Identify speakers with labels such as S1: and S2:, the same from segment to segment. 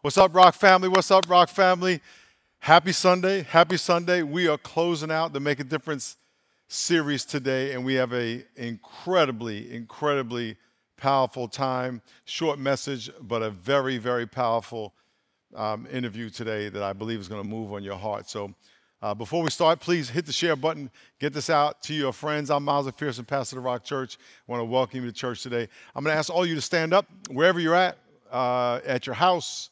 S1: What's up, Rock family? What's up, Rock family? Happy Sunday. Happy Sunday. We are closing out the Make a Difference series today, and we have a incredibly, incredibly powerful time. Short message, but a very, very powerful um, interview today that I believe is going to move on your heart. So, uh, before we start, please hit the share button. Get this out to your friends. I'm Miles McPherson, pastor of the Rock Church. I want to welcome you to church today. I'm going to ask all you to stand up wherever you're at, uh, at your house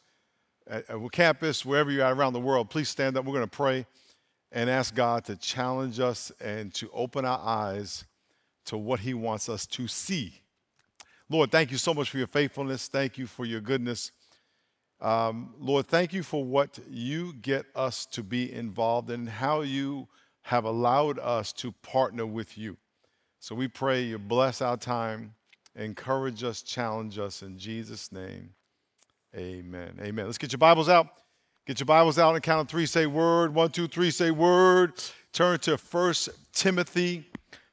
S1: at, at campus, wherever you're at around the world, please stand up. We're going to pray and ask God to challenge us and to open our eyes to what He wants us to see. Lord, thank you so much for your faithfulness. Thank you for your goodness. Um, Lord, thank you for what you get us to be involved in, how you have allowed us to partner with you. So we pray you bless our time, encourage us, challenge us in Jesus' name. Amen. Amen. Let's get your Bibles out. Get your Bibles out and count of three. Say word. One, two, three. Say word. Turn to First Timothy.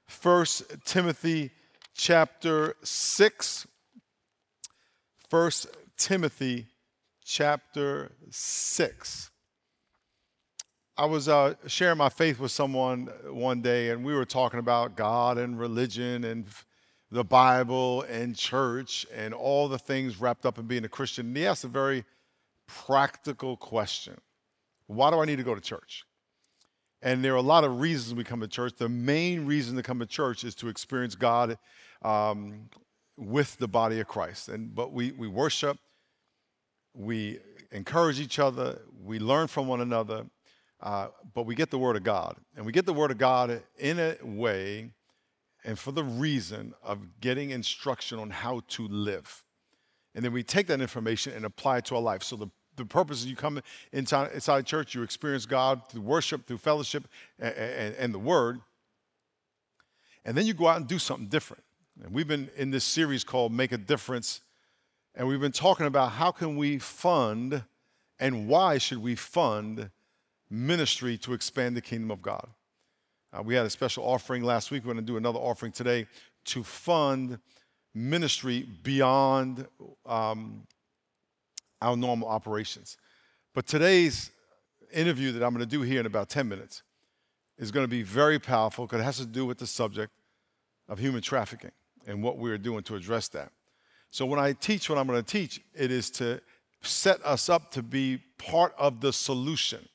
S1: First Timothy chapter 6. First Timothy chapter 6. I was uh, sharing my faith with someone one day, and we were talking about God and religion and the Bible and church and all the things wrapped up in being a Christian. He asked a very practical question Why do I need to go to church? And there are a lot of reasons we come to church. The main reason to come to church is to experience God um, with the body of Christ. And but we we worship, we encourage each other, we learn from one another, uh, but we get the Word of God, and we get the Word of God in a way and for the reason of getting instruction on how to live. And then we take that information and apply it to our life. So the, the purpose is you come inside, inside church, you experience God through worship, through fellowship, and, and, and the Word. And then you go out and do something different. And we've been in this series called Make a Difference. And we've been talking about how can we fund and why should we fund ministry to expand the kingdom of God. Uh, we had a special offering last week. We're going to do another offering today to fund ministry beyond um, our normal operations. But today's interview that I'm going to do here in about 10 minutes is going to be very powerful because it has to do with the subject of human trafficking and what we're doing to address that. So, when I teach what I'm going to teach, it is to set us up to be part of the solution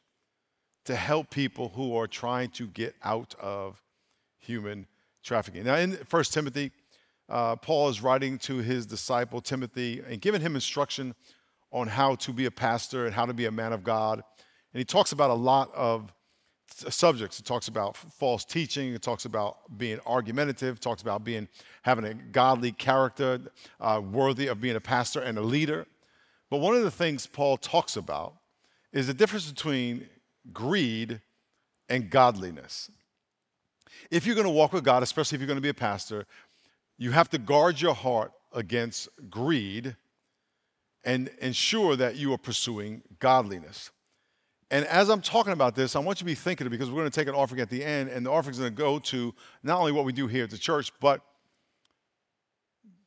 S1: to help people who are trying to get out of human trafficking. Now, in 1 Timothy, uh, Paul is writing to his disciple Timothy and giving him instruction on how to be a pastor and how to be a man of God. And he talks about a lot of subjects. He talks about false teaching. He talks about being argumentative. Talks about being having a godly character, uh, worthy of being a pastor and a leader. But one of the things Paul talks about is the difference between greed, and godliness. If you're going to walk with God, especially if you're going to be a pastor, you have to guard your heart against greed and ensure that you are pursuing godliness. And as I'm talking about this, I want you to be thinking it because we're going to take an offering at the end, and the offering is going to go to not only what we do here at the church, but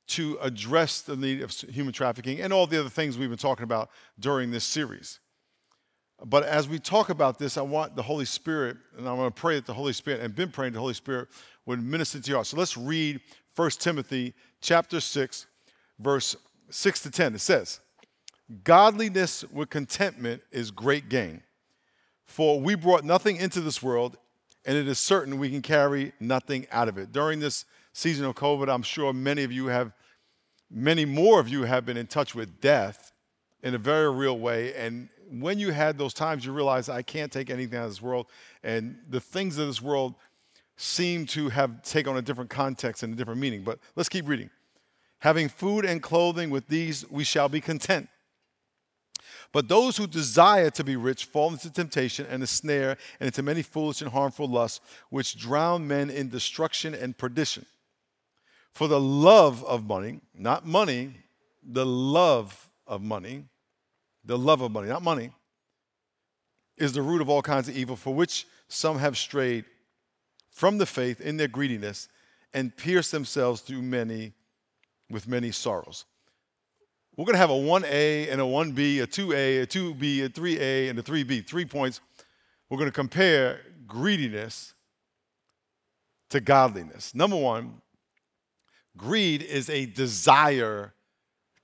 S1: to address the need of human trafficking and all the other things we've been talking about during this series. But as we talk about this, I want the Holy Spirit, and I want to pray that the Holy Spirit, and been praying the Holy Spirit would minister to heart. So let's read 1 Timothy chapter 6, verse 6 to 10. It says, Godliness with contentment is great gain. For we brought nothing into this world, and it is certain we can carry nothing out of it. During this season of COVID, I'm sure many of you have, many more of you have been in touch with death in a very real way. And when you had those times, you realize I can't take anything out of this world, and the things of this world seem to have taken on a different context and a different meaning. But let's keep reading. Having food and clothing with these, we shall be content. But those who desire to be rich fall into temptation and a snare and into many foolish and harmful lusts, which drown men in destruction and perdition. For the love of money, not money, the love of money the love of money, not money, is the root of all kinds of evil, for which some have strayed from the faith in their greediness and pierced themselves through many with many sorrows. we're going to have a 1A and a 1B, a 2A, a 2B, a 3A, and a 3B. Three points. We're going to compare greediness to godliness. Number one, greed is a desire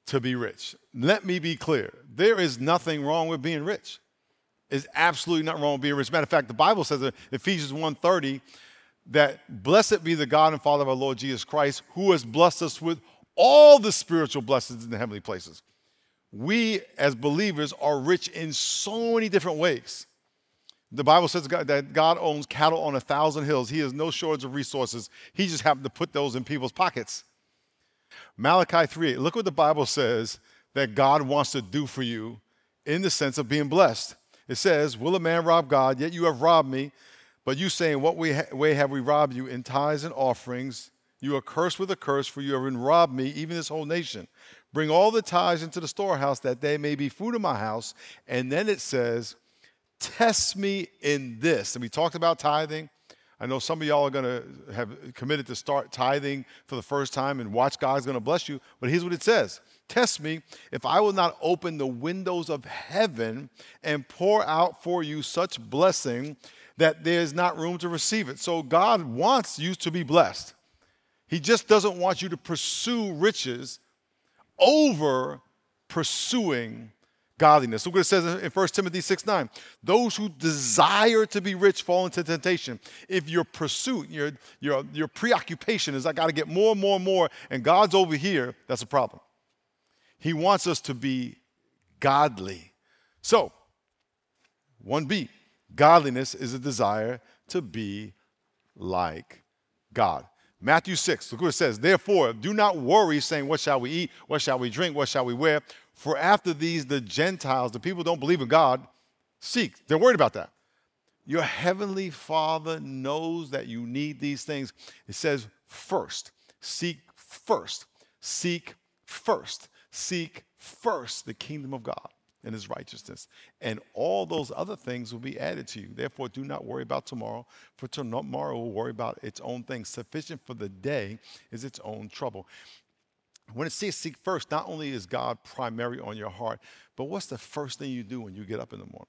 S1: to be rich. Let me be clear. There is nothing wrong with being rich. It's absolutely not wrong with being rich. Matter of fact, the Bible says in Ephesians 1:30 that blessed be the God and Father of our Lord Jesus Christ, who has blessed us with all the spiritual blessings in the heavenly places. We as believers are rich in so many different ways. The Bible says that God owns cattle on a thousand hills. He has no shortage of resources. He just happened to put those in people's pockets. Malachi 3 look what the Bible says that God wants to do for you in the sense of being blessed. It says, Will a man rob God? Yet you have robbed me. But you say, In what way have we robbed you? In tithes and offerings. You are cursed with a curse, for you have robbed me, even this whole nation. Bring all the tithes into the storehouse, that they may be food in my house. And then it says, Test me in this. And we talked about tithing. I know some of y'all are going to have committed to start tithing for the first time and watch God's going to bless you. But here's what it says Test me if I will not open the windows of heaven and pour out for you such blessing that there's not room to receive it. So God wants you to be blessed. He just doesn't want you to pursue riches over pursuing godliness. Look what it says in 1 Timothy 6 9. Those who desire to be rich fall into temptation. If your pursuit, your, your, your preoccupation is, I got to get more and more and more, and God's over here, that's a problem. He wants us to be godly. So, 1b, godliness is a desire to be like God. Matthew 6, look what it says. Therefore, do not worry, saying, What shall we eat? What shall we drink? What shall we wear? For after these, the Gentiles, the people don't believe in God, seek. They're worried about that. Your heavenly Father knows that you need these things. It says, first, seek first, seek first, seek first the kingdom of God and his righteousness. And all those other things will be added to you. Therefore, do not worry about tomorrow, for tomorrow will worry about its own things. Sufficient for the day is its own trouble. When it says seek first, not only is God primary on your heart, but what's the first thing you do when you get up in the morning?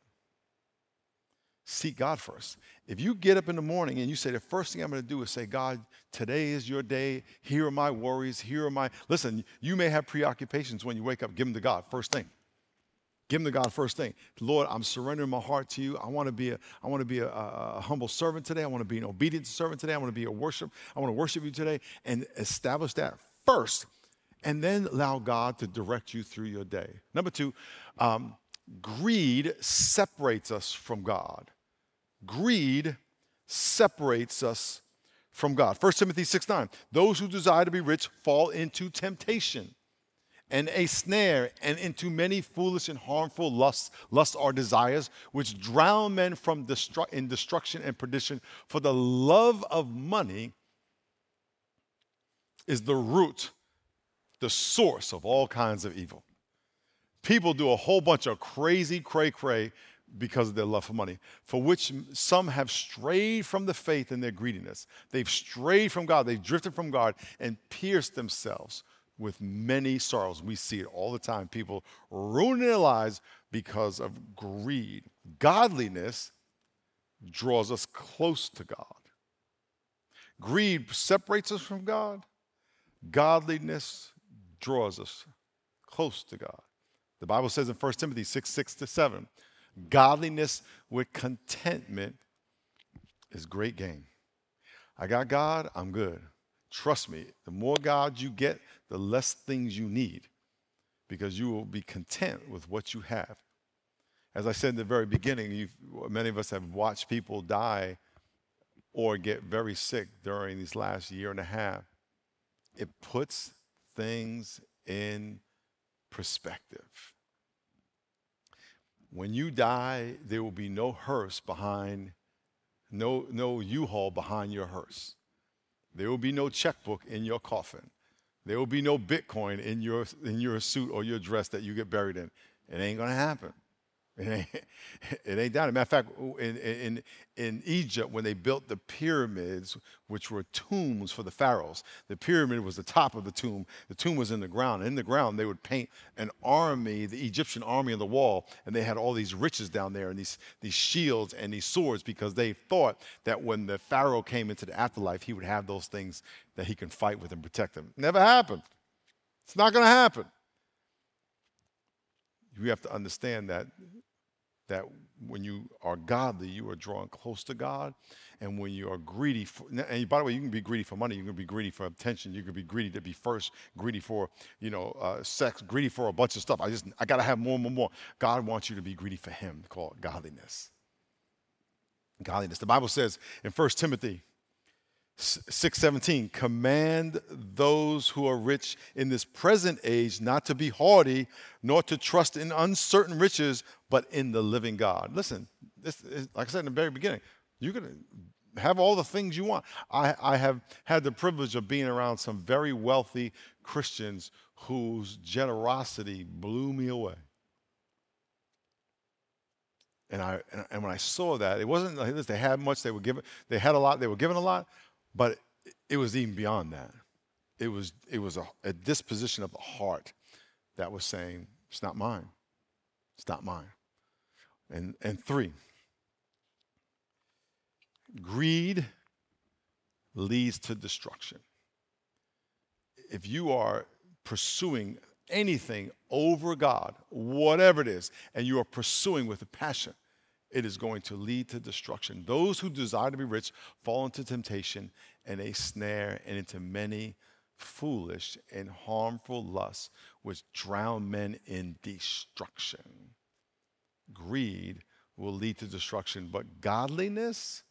S1: Seek God first. If you get up in the morning and you say, the first thing I'm going to do is say, God, today is your day. Here are my worries. Here are my. Listen, you may have preoccupations when you wake up. Give them to God first thing. Give them to God first thing. Lord, I'm surrendering my heart to you. I want to be a, I want to be a, a, humble servant today. I want to be an obedient servant today. I want to be a worship. I want to worship you today and establish that first and then allow God to direct you through your day. Number two, um, greed separates us from God. Greed separates us from God. 1 Timothy 6 9. Those who desire to be rich fall into temptation and a snare and into many foolish and harmful lusts, lusts are desires, which drown men from destru- in destruction and perdition. For the love of money is the root the source of all kinds of evil. People do a whole bunch of crazy cray cray because of their love for money, for which some have strayed from the faith in their greediness. They've strayed from God, they've drifted from God and pierced themselves with many sorrows. We see it all the time. People ruining their lives because of greed. Godliness draws us close to God. Greed separates us from God. Godliness draws us close to God. The Bible says in 1 Timothy 6 6 to 7, godliness with contentment is great gain. I got God, I'm good. Trust me, the more God you get, the less things you need because you will be content with what you have. As I said in the very beginning, many of us have watched people die or get very sick during these last year and a half. It puts things in perspective. When you die, there will be no hearse behind, no, no U-Haul behind your hearse. There will be no checkbook in your coffin. There will be no Bitcoin in your, in your suit or your dress that you get buried in. It ain't gonna happen. It ain't, it ain't down. Matter of fact, in, in, in Egypt, when they built the pyramids, which were tombs for the pharaohs, the pyramid was the top of the tomb. The tomb was in the ground. In the ground, they would paint an army, the Egyptian army on the wall, and they had all these riches down there and these, these shields and these swords because they thought that when the pharaoh came into the afterlife, he would have those things that he can fight with and protect them. Never happened. It's not going to happen. You have to understand that that when you are godly, you are drawing close to God. And when you are greedy, for, and by the way, you can be greedy for money, you can be greedy for attention, you can be greedy to be first, greedy for, you know, uh, sex, greedy for a bunch of stuff. I just, I got to have more and more, more. God wants you to be greedy for Him, called godliness. Godliness. The Bible says in 1 Timothy 617 command those who are rich in this present age not to be haughty nor to trust in uncertain riches but in the living god listen this is, like i said in the very beginning you can have all the things you want I, I have had the privilege of being around some very wealthy christians whose generosity blew me away and I and when I saw that, it wasn't like. They had much. They were given. They had a lot. They were given a lot. But it was even beyond that. It was, it was a, a disposition of the heart that was saying, it's not mine. It's not mine. And, and three, greed leads to destruction. If you are pursuing anything over God, whatever it is, and you are pursuing with a passion, it is going to lead to destruction. Those who desire to be rich fall into temptation and a snare and into many foolish and harmful lusts which drown men in destruction. Greed will lead to destruction, but godliness,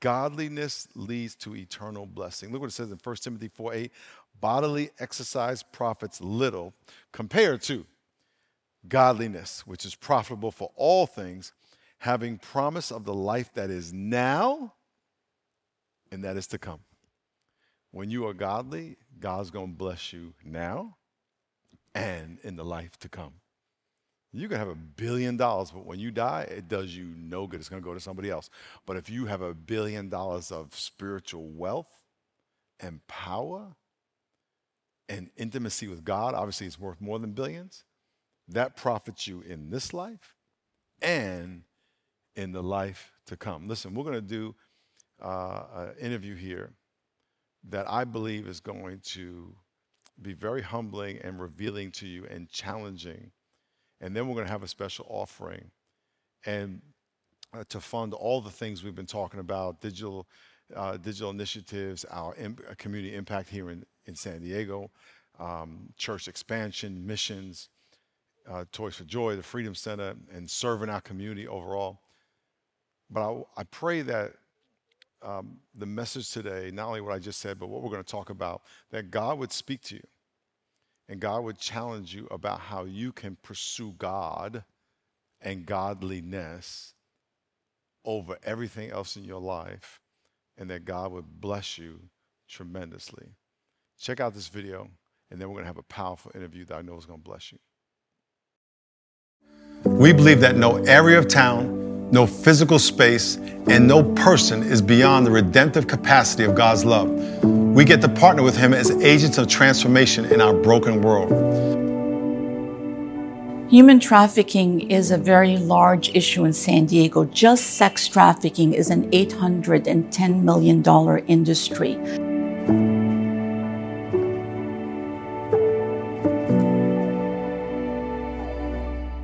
S1: godliness leads to eternal blessing. Look what it says in 1 Timothy 4 8 bodily exercise profits little compared to godliness, which is profitable for all things having promise of the life that is now and that is to come. When you are godly, God's going to bless you now and in the life to come. You can have a billion dollars, but when you die, it does you no good. It's going to go to somebody else. But if you have a billion dollars of spiritual wealth and power and intimacy with God, obviously it's worth more than billions, that profits you in this life and in the life to come. Listen, we're going to do uh, an interview here that I believe is going to be very humbling and revealing to you and challenging. And then we're going to have a special offering and uh, to fund all the things we've been talking about digital uh, digital initiatives, our imp- uh, community impact here in, in San Diego, um, church expansion, missions, uh, Toys for Joy, the Freedom Center, and serving our community overall. But I, I pray that um, the message today, not only what I just said, but what we're going to talk about, that God would speak to you and God would challenge you about how you can pursue God and godliness over everything else in your life, and that God would bless you tremendously. Check out this video, and then we're going to have a powerful interview that I know is going to bless you. We believe that no area of town, no physical space, and no person is beyond the redemptive capacity of God's love. We get to partner with Him as agents of transformation in our broken world.
S2: Human trafficking is a very large issue in San Diego. Just sex trafficking is an $810 million industry.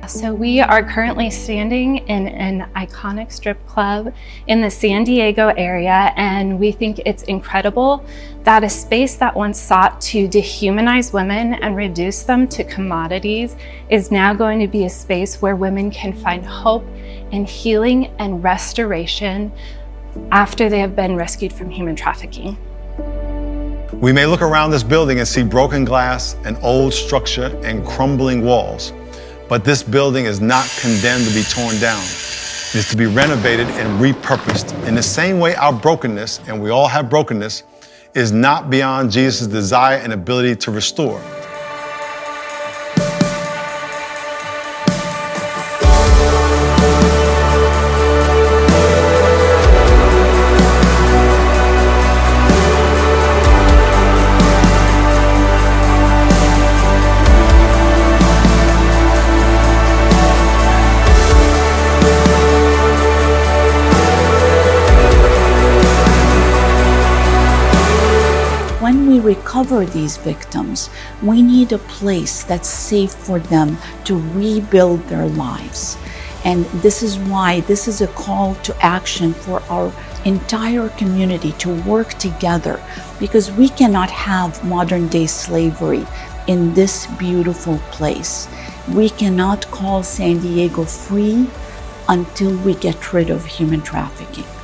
S3: So, we are currently standing in an iconic strip club in the San Diego area, and we think it's incredible that a space that once sought to dehumanize women and reduce them to commodities is now going to be a space where women can find hope and healing and restoration after they have been rescued from human trafficking.
S1: We may look around this building and see broken glass, an old structure, and crumbling walls. But this building is not condemned to be torn down. It is to be renovated and repurposed. In the same way, our brokenness, and we all have brokenness, is not beyond Jesus' desire and ability to restore.
S2: Recover these victims, we need a place that's safe for them to rebuild their lives. And this is why this is a call to action for our entire community to work together because we cannot have modern day slavery in this beautiful place. We cannot call San Diego free until we get rid of human trafficking.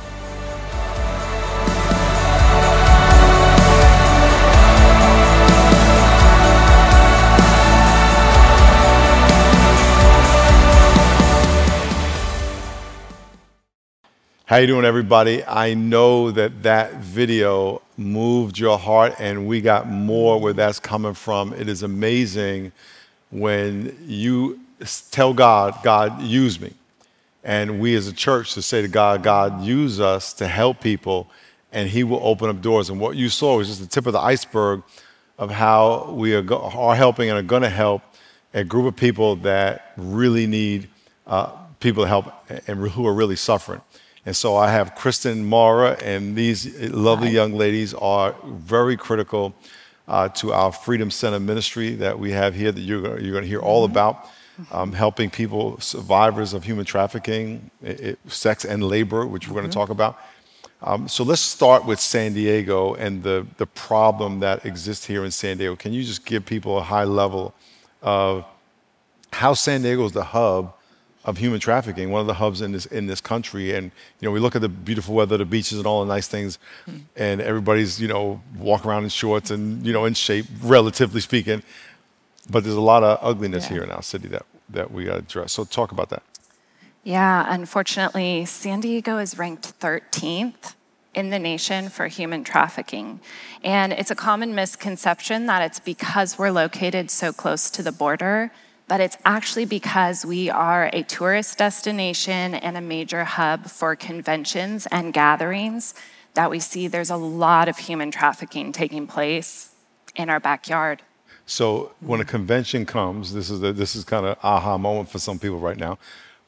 S1: How you doing, everybody? I know that that video moved your heart, and we got more where that's coming from. It is amazing when you tell God, God, use me. And we as a church to say to God, God, use us to help people, and He will open up doors. And what you saw was just the tip of the iceberg of how we are, are helping and are going to help a group of people that really need uh, people to help and who are really suffering. And so I have Kristen Mara, and these lovely young ladies are very critical uh, to our Freedom Center ministry that we have here that you're going you're to hear all about, um, helping people, survivors of human trafficking, it, it, sex and labor, which we're going to talk about. Um, so let's start with San Diego and the, the problem that exists here in San Diego. Can you just give people a high level of how San Diego is the hub of human trafficking, one of the hubs in this in this country. And you know, we look at the beautiful weather, the beaches, and all the nice things, hmm. and everybody's you know walking around in shorts and you know in shape, relatively speaking. But there's a lot of ugliness
S4: Yeah.
S1: here in our city that that we gotta address. So talk about that.
S4: Yeah, unfortunately, San Diego is ranked 13th in the nation for human trafficking. And it's a common misconception that it's because we're located so close to the border, but it's actually because we are a tourist destination and a major hub for conventions and gatherings that we see there's a lot of human trafficking taking place in our backyard.
S1: So when a convention comes, this is a, this is kind of aha moment for some people right now,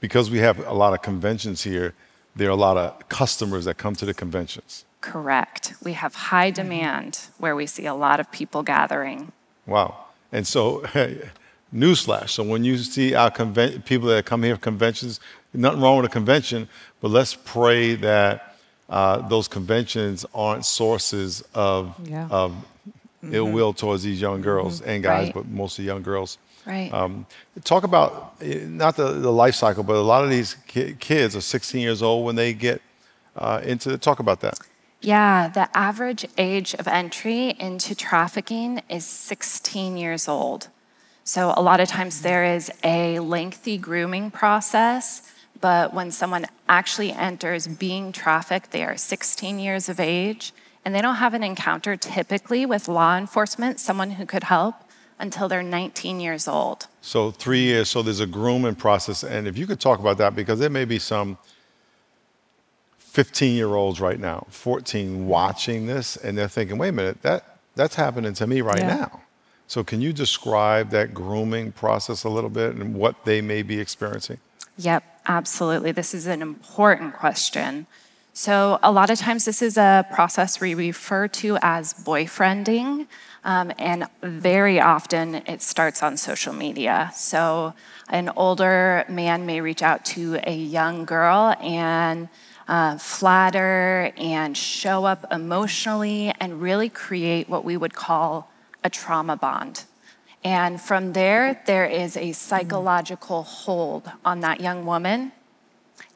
S1: because we have a lot of conventions here. There are a lot of customers that come to the conventions.
S4: Correct. We have high demand where we see a lot of people gathering.
S1: Wow. And so, newsflash. So when you see our conven- people that come here for conventions, nothing wrong with a convention, but let's pray that uh, those conventions aren't sources of,
S5: Yeah.
S1: of ill will towards these young girls and guys,
S4: Right.
S1: but mostly young girls.
S4: Right.
S1: Um, talk about eh, not the, the life cycle, but a lot of these ki- kids are 16 years old when they get uh, into talk about that.
S4: yeah, the average age of entry into trafficking is 16 years old. So a lot of times there is a lengthy grooming process, but when someone actually enters being trafficked, they are 16 years of age and they don't have an encounter typically with law enforcement, someone who could help, until they're 19 years old.
S1: So three years. So there's a grooming process, and if you could talk about that, because there may be some 15 year olds right now, 14, watching this, and they're thinking, "Wait a minute, that that's happening to me right
S5: Yeah.
S1: now." So can you describe that grooming process a little bit and what they may be experiencing?
S4: Yep, absolutely. This is an important question. So, a lot of times, this is a process we refer to as boyfriending, um, and very often it starts on social media. So, an older man may reach out to a young girl and uh, flatter and show up emotionally and really create what we would call a trauma bond. And from there, there is a psychological hold on that young woman.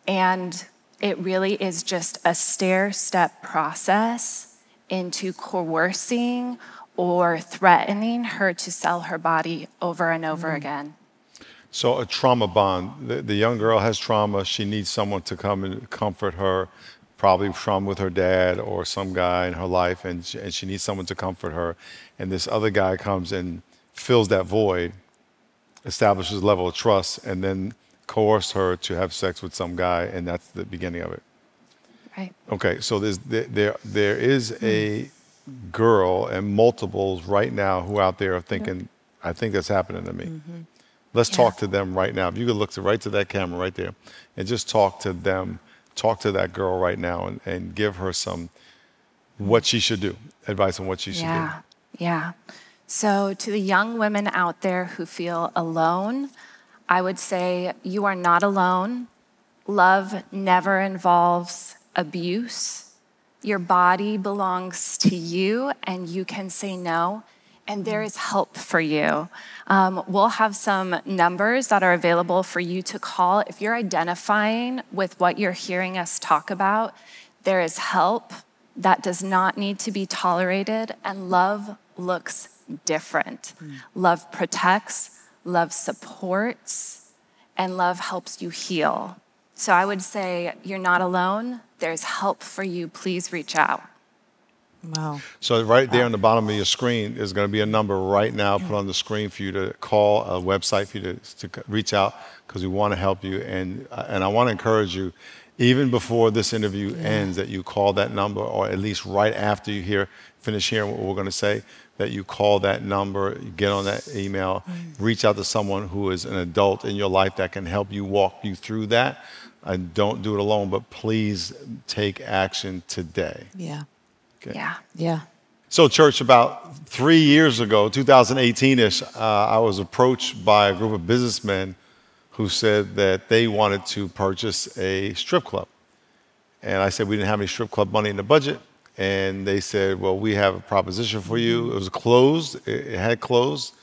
S4: And it really is just a stair step process into coercing or threatening her to sell her body over and over mm-hmm. again.
S1: So a trauma bond. The, the young girl has trauma. She needs someone to come and comfort her. Probably from with her dad or some guy in her life, and she, and she needs someone to comfort her. And this other guy comes and fills that void, establishes a level of trust, and then coerces her to have sex with some guy, and that's the beginning of it.
S4: Right.
S1: Okay, so there's, there, there, there is hmm. a girl and multiples right now who out there are thinking, I think that's happening to me. Mm-hmm. Let's talk to them right now. If you could look to, right to that camera right there and just talk to them, talk to that girl right now and, and give her some what she should do, advice on what she should
S4: Yeah. Yeah. So, to the young women out there who feel alone, I would say you are not alone. Love never involves abuse. Your body belongs to you, and you can say no. And there is help for you. Um, we'll have some numbers that are available for you to call. If you're identifying with what you're hearing us talk about, there is help that does not need to be tolerated, and love looks different. Mm. Love protects, love supports, and love helps you heal. So I would say you're not alone. There's help for you. Please reach out.
S1: Wow. So right there on the bottom of your screen is going to be a number right now put on the screen for you to call, a website for you to, to reach out because we want to help you. And, and I want to encourage you, even before this interview yeah. ends, that you call that number or at least right after you hear, finish hearing what we're going to say, that you call that number, get on that email, mm. reach out to someone who is an adult in your life that can help you walk you through that. And don't do it alone, but please take action today.
S2: Yeah.
S4: Okay. Yeah.
S2: Yeah.
S1: So, church, about three years ago, 2018 ish, uh, I was approached by a group of businessmen who said that they wanted to purchase a strip club. And I said we didn't have any strip club money in the budget. And they said, Well, we have a proposition for you. It was closed, it had closed,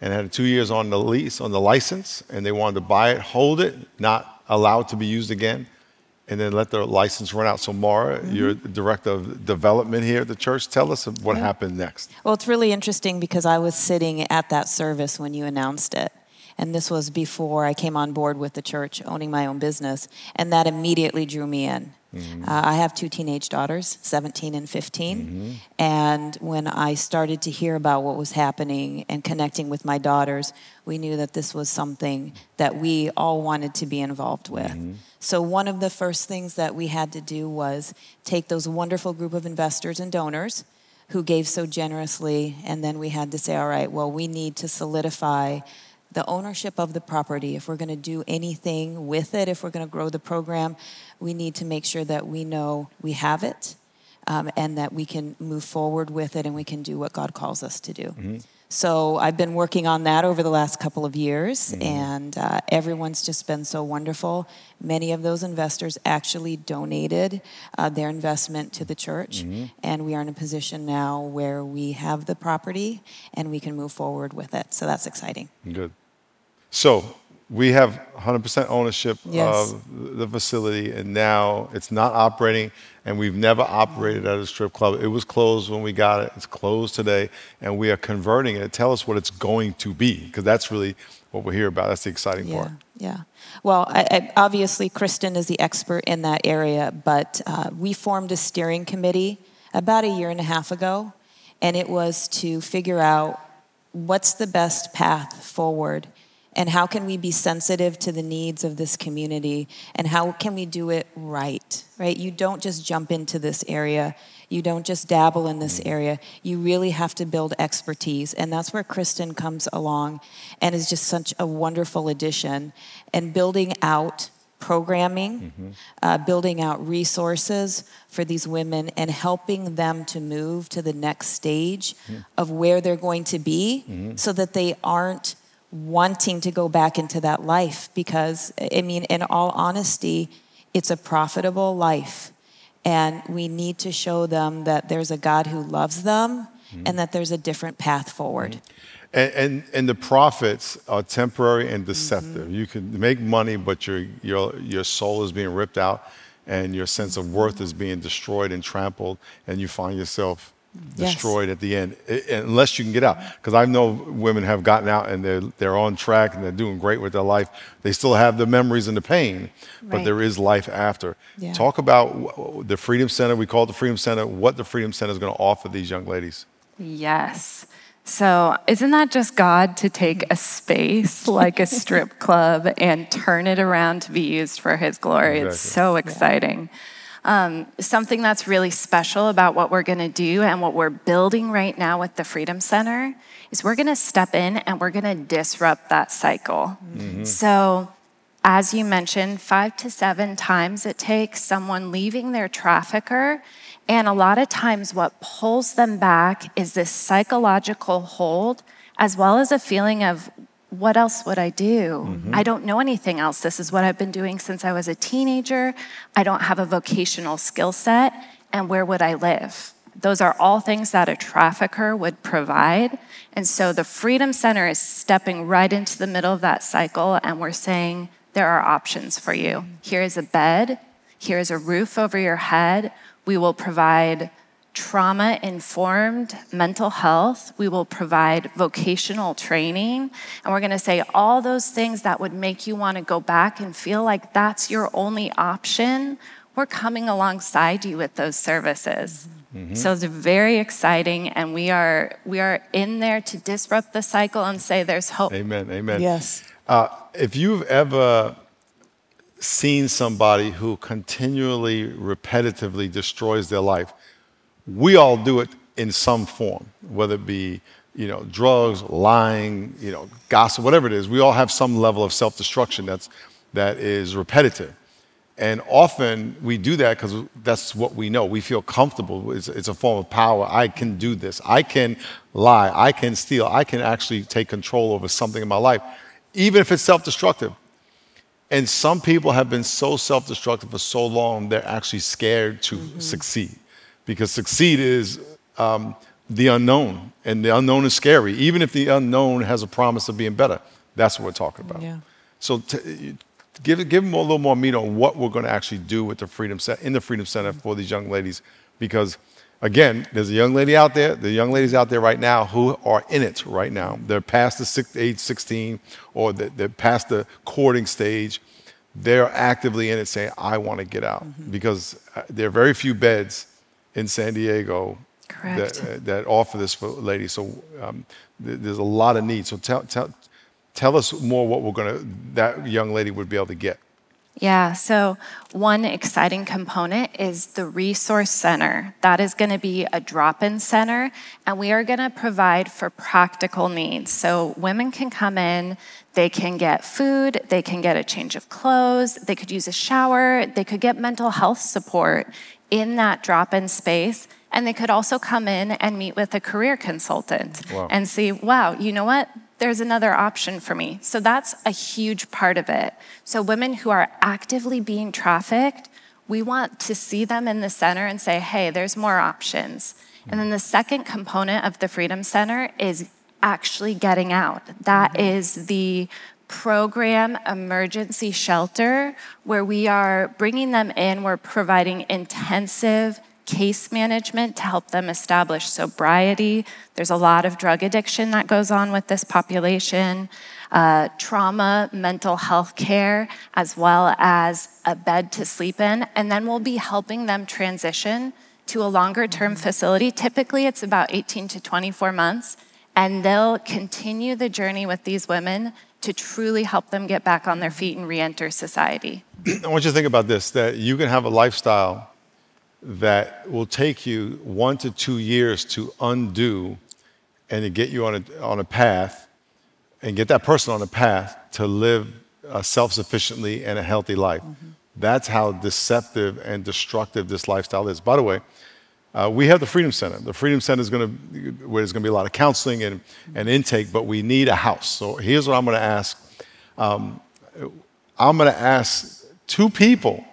S1: and had two years on the lease, on the license. And they wanted to buy it, hold it, not allow it to be used again and then let the license run out. So, Mara, mm-hmm. you're director of development here at the church. Tell us what yeah. happened next.
S5: Well, it's really interesting because I was sitting at that service when you announced it. And this was before I came on board with the church, owning my own business. And that immediately drew me in. Mm-hmm. Uh, I have two teenage daughters, 17 and 15. Mm-hmm. And when I started to hear about what was happening and connecting with my daughters, we knew that this was something that we all wanted to be involved with. Mm-hmm. So, one of the first things that we had to do was take those wonderful group of investors and donors who gave so generously, and then we had to say, all right, well, we need to solidify the ownership of the property. If we're going to do anything with it, if we're going to grow the program, we need to make sure that we know we have it um, and that we can move forward with it and we can do what God calls us to do. Mm-hmm. So I've been working on that over the last couple of years, mm-hmm. and uh, everyone's just been so wonderful. Many of those investors actually donated uh, their investment to the church, mm-hmm. and we are in a position now where we have the property and we can move forward with it. So that's exciting.
S1: Good. So we have 100% ownership yes. of the facility, and now it's not operating, and we've never operated at a strip club. It was closed when we got it. It's closed today, and we are converting it. Tell us what it's going to be, because that's really what we're here about. That's the exciting
S5: yeah,
S1: part.
S5: Yeah. Well, I, I, obviously, Kristen is the expert in that area, but uh, we formed a steering committee about a year and a half ago, and it was to figure out what's the best path forward and how can we be sensitive to the needs of this community and how can we do it right right you don't just jump into this area you don't just dabble in this area you really have to build expertise and that's where kristen comes along and is just such a wonderful addition and building out programming mm-hmm. uh, building out resources for these women and helping them to move to the next stage mm-hmm. of where they're going to be mm-hmm. so that they aren't wanting to go back into that life because, I mean, in all honesty, it's a profitable life. And we need to show them that there's a God who loves them mm-hmm. and that there's a different path forward. Mm-hmm.
S1: And, and, and, the profits are temporary and deceptive. Mm-hmm. You can make money, but your, your, your soul is being ripped out and your sense of worth is being destroyed and trampled, and you find yourself destroyed yes. at the end, unless you can get out. Because I know women have gotten out and they're, they're on track and they're doing great with their life. They still have the memories and the pain, but there is life after. Yeah. Talk about the Freedom Center. We call it the Freedom Center. What the Freedom Center is going to offer these young ladies.
S4: Yes. So, isn't that just God to take a space like a strip club and turn it around to be used for His glory? Exactly. It's so exciting. Yeah. Um, something that's really special about what we're going to do and what we're building right now with the Freedom Center is we're going to step in and we're going to disrupt that cycle. Mm-hmm. So, as you mentioned, five to seven times it takes someone leaving their trafficker And a lot of times, what pulls them back is this psychological hold, as well as a feeling of, what else would I do? Mm-hmm. I don't know anything else. This is what I've been doing since I was a teenager. I don't have a vocational skill set. And where would I live? Those are all things that a trafficker would provide. And so the Freedom Center is stepping right into the middle of that cycle, and we're saying there are options for you. Here is a bed, here is a roof over your head. We will provide trauma informed mental health. We will provide vocational training. And we're going to say all those things that would make you want to go back and feel like that's your only option. We're coming alongside you with those services. Mm-hmm. So it's very exciting, and we are we are in there to disrupt the cycle and say there's hope.
S1: Amen. Amen.
S5: Yes.
S1: Uh, if you've ever seen somebody who continually, repetitively destroys their life, we all do it in some form, whether it be you know drugs, lying, you know gossip, whatever it is. We all have some level of self-destruction that's that is repetitive. And often we do that because that's what we know. We feel comfortable. It's, it's, a form of power. I can do this. I can lie. I can steal. I can actually take control over something in my life, even if it's self destructive. And some people have been so self destructive for so long, they're actually scared to mm-hmm. succeed because succeed is um, the unknown, and the unknown is scary, even if the unknown has a promise of being better. That's what we're talking about.
S5: Yeah.
S1: So, t- give, give them a little more meat on what we're going to actually do with the Freedom Center, in the Freedom Center for these young ladies. Because, again, there's a young lady out there, the young ladies out there right now who are in it right now. They're past the six, age 16 or they're past the courting stage. They're actively in it saying, I want to get out. Mm-hmm. Because uh, there are very few beds in San Diego that, uh, that, offer this for ladies. So um, th- there's a lot of need. So tell, tell, Tell us more what we're going to, that young lady would be able to get.
S4: Yeah, so one exciting component is the Resource Center. That is going to be a drop in center, and we are going to provide for practical needs. So women can come in, they can get food, they can get a change of clothes, they could use a shower, they could get mental health support in that drop in space. And they could also come in and meet with a career consultant wow. and see, wow, you know what? there's another option for me. So that's a huge part of it. So, women who are actively being trafficked, we want to see them in the center and say, hey, there's more options. And then the second component of the Freedom Center is actually getting out. That mm-hmm. is the program emergency shelter where we are bringing them in, we're providing intensive case management to help them establish sobriety. There's a lot of drug addiction that goes on with this population, uh, trauma, mental health care, as well as a bed to sleep in. And then we'll be helping them transition to a longer term facility. Typically, it's about 18 to 24 months. And they'll continue the journey with these women to truly help them get back on their feet and re enter society.
S1: I want you to think about this that you can have a lifestyle that will take you one to two years to undo and to get you on a, on a path and get that person on a path to live uh, self sufficiently and a healthy life. Mm-hmm. That's how deceptive and destructive this lifestyle is. By the way, uh, we have the Freedom Center. The Freedom Center is going to, where there's going to be a lot of counseling and, and intake, but we need a house. So here's what I'm going to ask. Um, I'm going to ask two people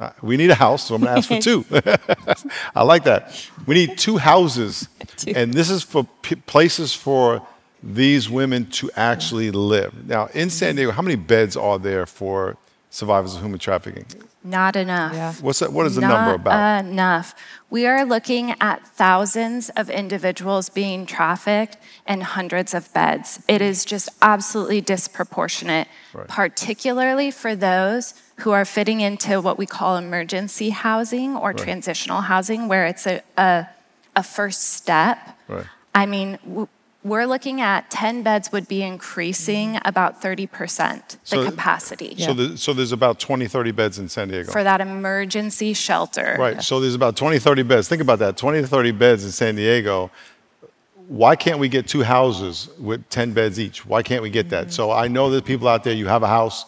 S1: uh, we need a house, so I'm going to ask for two. I like that. We need two houses, two. and this is for p- places for these women to actually live. Now, in San Diego, how many beds are there for survivors of human trafficking?
S4: Not enough. Yeah.
S1: What's that, what is the
S4: Not
S1: number about?
S4: Not enough. We are looking at thousands of individuals being trafficked and hundreds of beds. It is just absolutely disproportionate, right. particularly for those who are fitting into what we call emergency housing or right. transitional housing, where it's a, a, a first step. Right. I mean, we're looking at 10 beds would be increasing about 30% the so, capacity.
S1: So, the, so there's about 20, 30 beds in San Diego.
S4: For that emergency shelter.
S1: Right. So there's about 20, 30 beds. Think about that 20 to 30 beds in San Diego. Why can't we get two houses with 10 beds each? Why can't we get that? Mm-hmm. So I know there's people out there, you have a house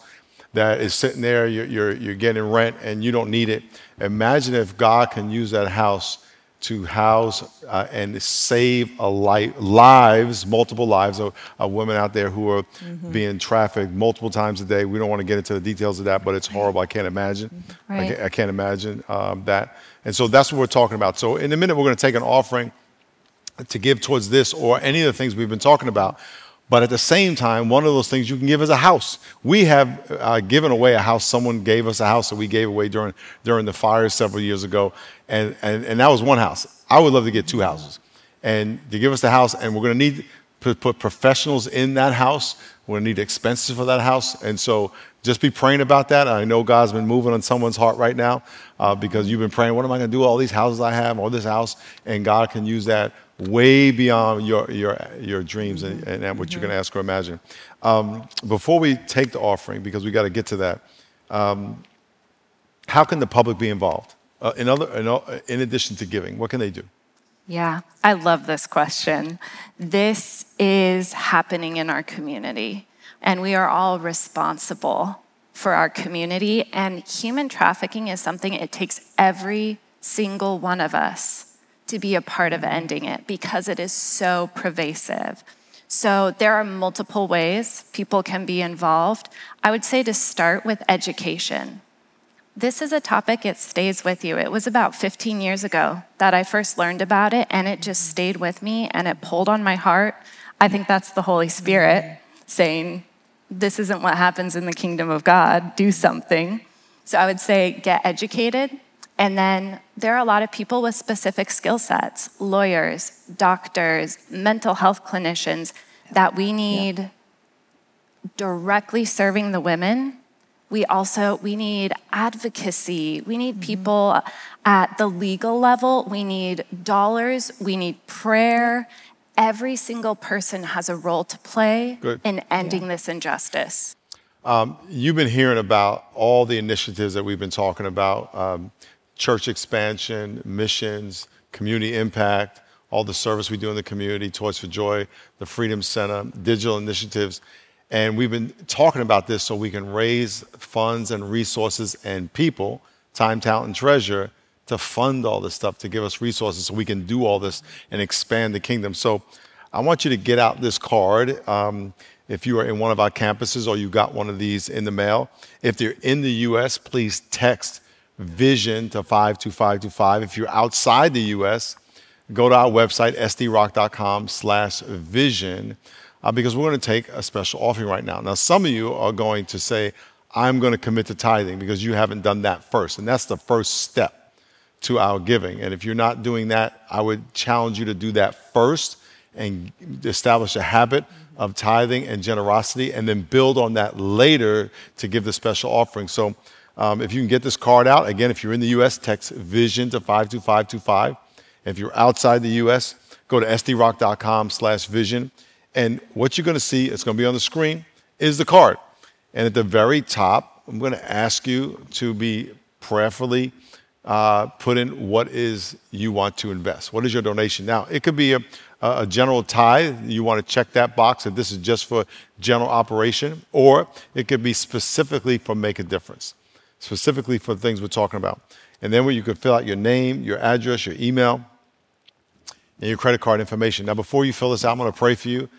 S1: that is sitting there, you're, you're, you're getting rent and you don't need it. Imagine if God can use that house to house uh, and save a life, lives, multiple lives of, of women out there who are mm-hmm. being trafficked multiple times a day. We don't want to get into the details of that, but it's horrible. I can't imagine. Right. I, can't, I, can't, imagine um, that. And so that's what we're talking about. So in a minute, we're going to take an offering to give towards this or any of the things we've been talking about. But at the same time, one of those things you can give is a house. We have uh, given away a house. Someone gave us a house that we gave away during, during the fire several years ago. And, and, and that was one house. I would love to get two houses. And to give us the house, and we're going to need to put professionals in that house. We're going to need expenses for that house. And so just be praying about that. I know God's been moving on someone's heart right now uh, because you've been praying, what am I going to do all these houses I have or this house? And God can use that way beyond your, your, your dreams and, and what mm-hmm. you can ask or imagine. Um, before we take the offering, because we got to get to that, um, how can the public be involved? Uh, in, other, in, in addition to giving, what can they do?
S4: Yeah, I love this question. This is happening in our community, and we are all responsible for our community. And human trafficking is something it takes every single one of us to be a part of ending it because it is so pervasive. So, there are multiple ways people can be involved. I would say to start with education. This is a topic, it stays with you. It was about 15 years ago that I first learned about it, and it just stayed with me and it pulled on my heart. I think that's the Holy Spirit saying, This isn't what happens in the kingdom of God, do something. So, I would say get educated, and then there are a lot of people with specific skill sets lawyers, doctors, mental health clinicians that we need yeah. directly serving the women. We also we need advocacy. We need mm-hmm. people at the legal level. We need dollars. We need prayer. Every single person has a role to play Good. in ending yeah. this injustice.
S1: Um, you've been hearing about all the initiatives that we've been talking about. Um, church expansion, missions, community impact, all the service we do in the community, Toys for Joy, the Freedom Center, digital initiatives. And we've been talking about this so we can raise funds and resources and people, time, talent, and treasure to fund all this stuff, to give us resources so we can do all this and expand the kingdom. So I want you to get out this card. Um, if you are in one of our campuses or you got one of these in the mail, if they're in the US, please text vision to 52525. If you're outside the US, go to our website, sdrock.com slash vision, uh, because we're going to take a special offering right now. Now, some of you are going to say, I'm going to commit to tithing because you haven't done that first. And that's the first step to our giving. And if you're not doing that, I would challenge you to do that first and establish a habit of tithing and generosity and then build on that later to give the special offering. So um, if you can get this card out, again, if you're in the U.S., text VISION to 52525. If you're outside the U.S., go to sdrock.com slash vision. And what you're going to see, it's going to be on the screen, is the card. And at the very top, I'm going to ask you to be prayerfully uh, put in what is you want to invest. What is your donation? Now, it could be a, a general tithe. You want to check that box if this is just for general operation, or it could be specifically for make a difference specifically for the things we're talking about. And then where you could fill out your name, your address, your email, and your credit card information. Now, before you fill this out, I'm going to pray for you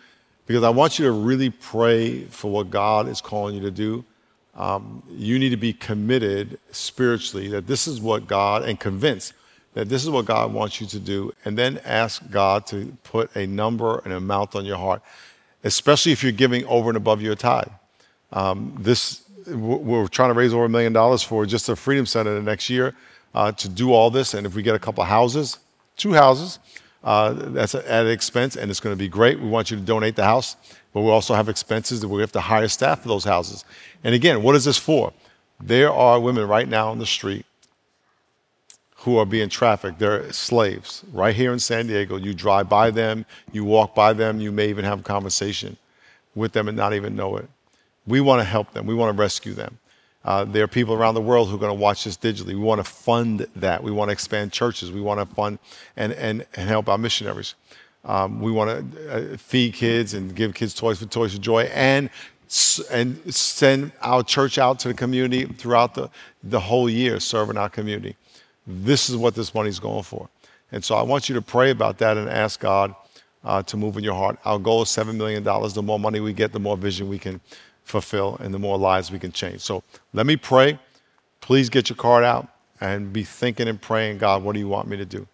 S1: because I want you to really pray for what God is calling you to do. Um, you need to be committed spiritually that this is what God, and convinced that this is what God wants you to do, and then ask God to put a number, an amount on your heart, especially if you're giving over and above your tithe. Um, this we're trying to raise over a million dollars for just the Freedom Center the next year uh, to do all this. And if we get a couple houses, two houses, uh, that's at expense, and it's going to be great. We want you to donate the house, but we also have expenses that we have to hire staff for those houses. And again, what is this for? There are women right now on the street who are being trafficked. They're slaves right here in San Diego. You drive by them, you walk by them, you may even have a conversation with them and not even know it. We want to help them. We want to rescue them. Uh, there are people around the world who are going to watch this digitally. We want to fund that. We want to expand churches. We want to fund and, and, and help our missionaries. Um, we want to uh, feed kids and give kids toys for Toys for Joy and, and send our church out to the community throughout the, the whole year, serving our community. This is what this money is going for. And so I want you to pray about that and ask God uh, to move in your heart. Our goal is $7 million. The more money we get, the more vision we can fulfill and the more lives we can change. So let me pray. Please get your card out and be thinking and praying, God, what do you want me to do?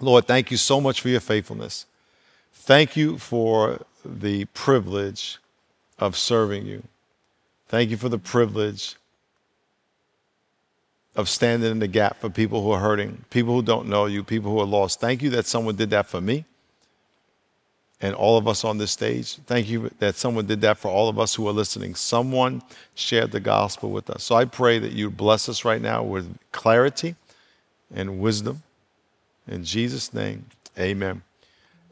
S1: Lord, thank you so much for your faithfulness. Thank you for the privilege of serving you. Thank you for the privilege of standing in the gap for people who are hurting, people who don't know you, people who are lost. Thank you that someone did that for me and all of us on this stage. Thank you that someone did that for all of us who are listening. Someone shared the gospel with us. So I pray that you bless us right now with clarity and wisdom. In Jesus' name, amen.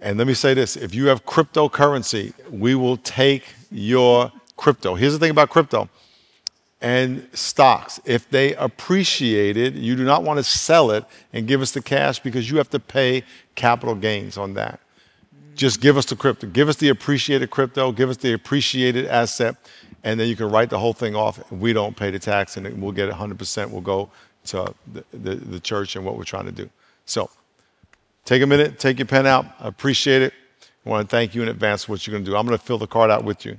S1: And let me say this if you have cryptocurrency, we will take your crypto. Here's the thing about crypto and stocks. If they appreciated, you do not want to sell it and give us the cash because you have to pay capital gains on that. Just give us the crypto. Give us the appreciated crypto. Give us the appreciated asset. And then you can write the whole thing off. We don't pay the tax and we'll get 100%. We'll go to the, the, the church and what we're trying to do. So take a minute, take your pen out. I appreciate it. I want to thank you in advance for what you're going to do. I'm going to fill the card out with you.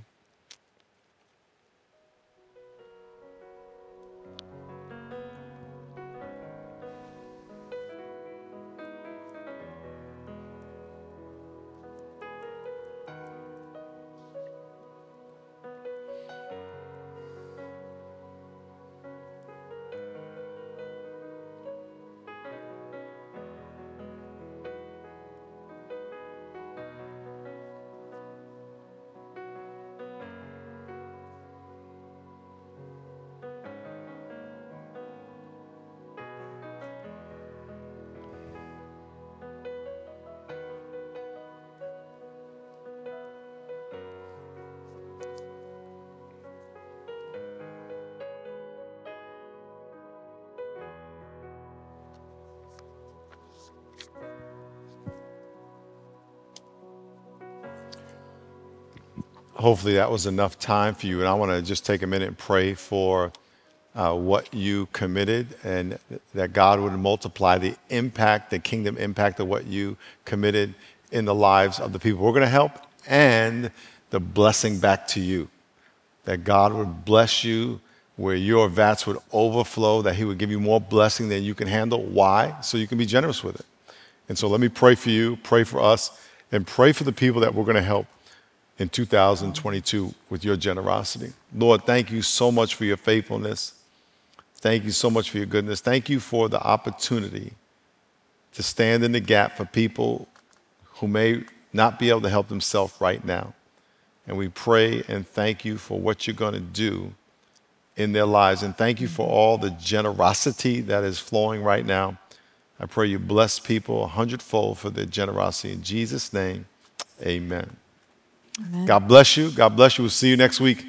S1: Hopefully that was enough time for you. And I want to just take a minute and pray for uh, what you committed and that God would multiply the impact, the kingdom impact of what you committed in the lives of the people we're going to help and the blessing back to you. That God would bless you where your vats would overflow, that He would give you more blessing than you can handle. Why? So you can be generous with it. And so let me pray for you, pray for us, and pray for the people that we're going to help in 2022 with your generosity. Lord, thank you so much for your faithfulness. Thank you so much for your goodness. Thank you for the opportunity to stand in the gap for people who may not be able to help themselves right now. And we pray and thank you for what you're going to do in their lives. And thank you for all the generosity that is flowing right now. I pray you bless people a hundredfold for their generosity. In Jesus' name, amen. God bless you. God bless you. We'll see you next week.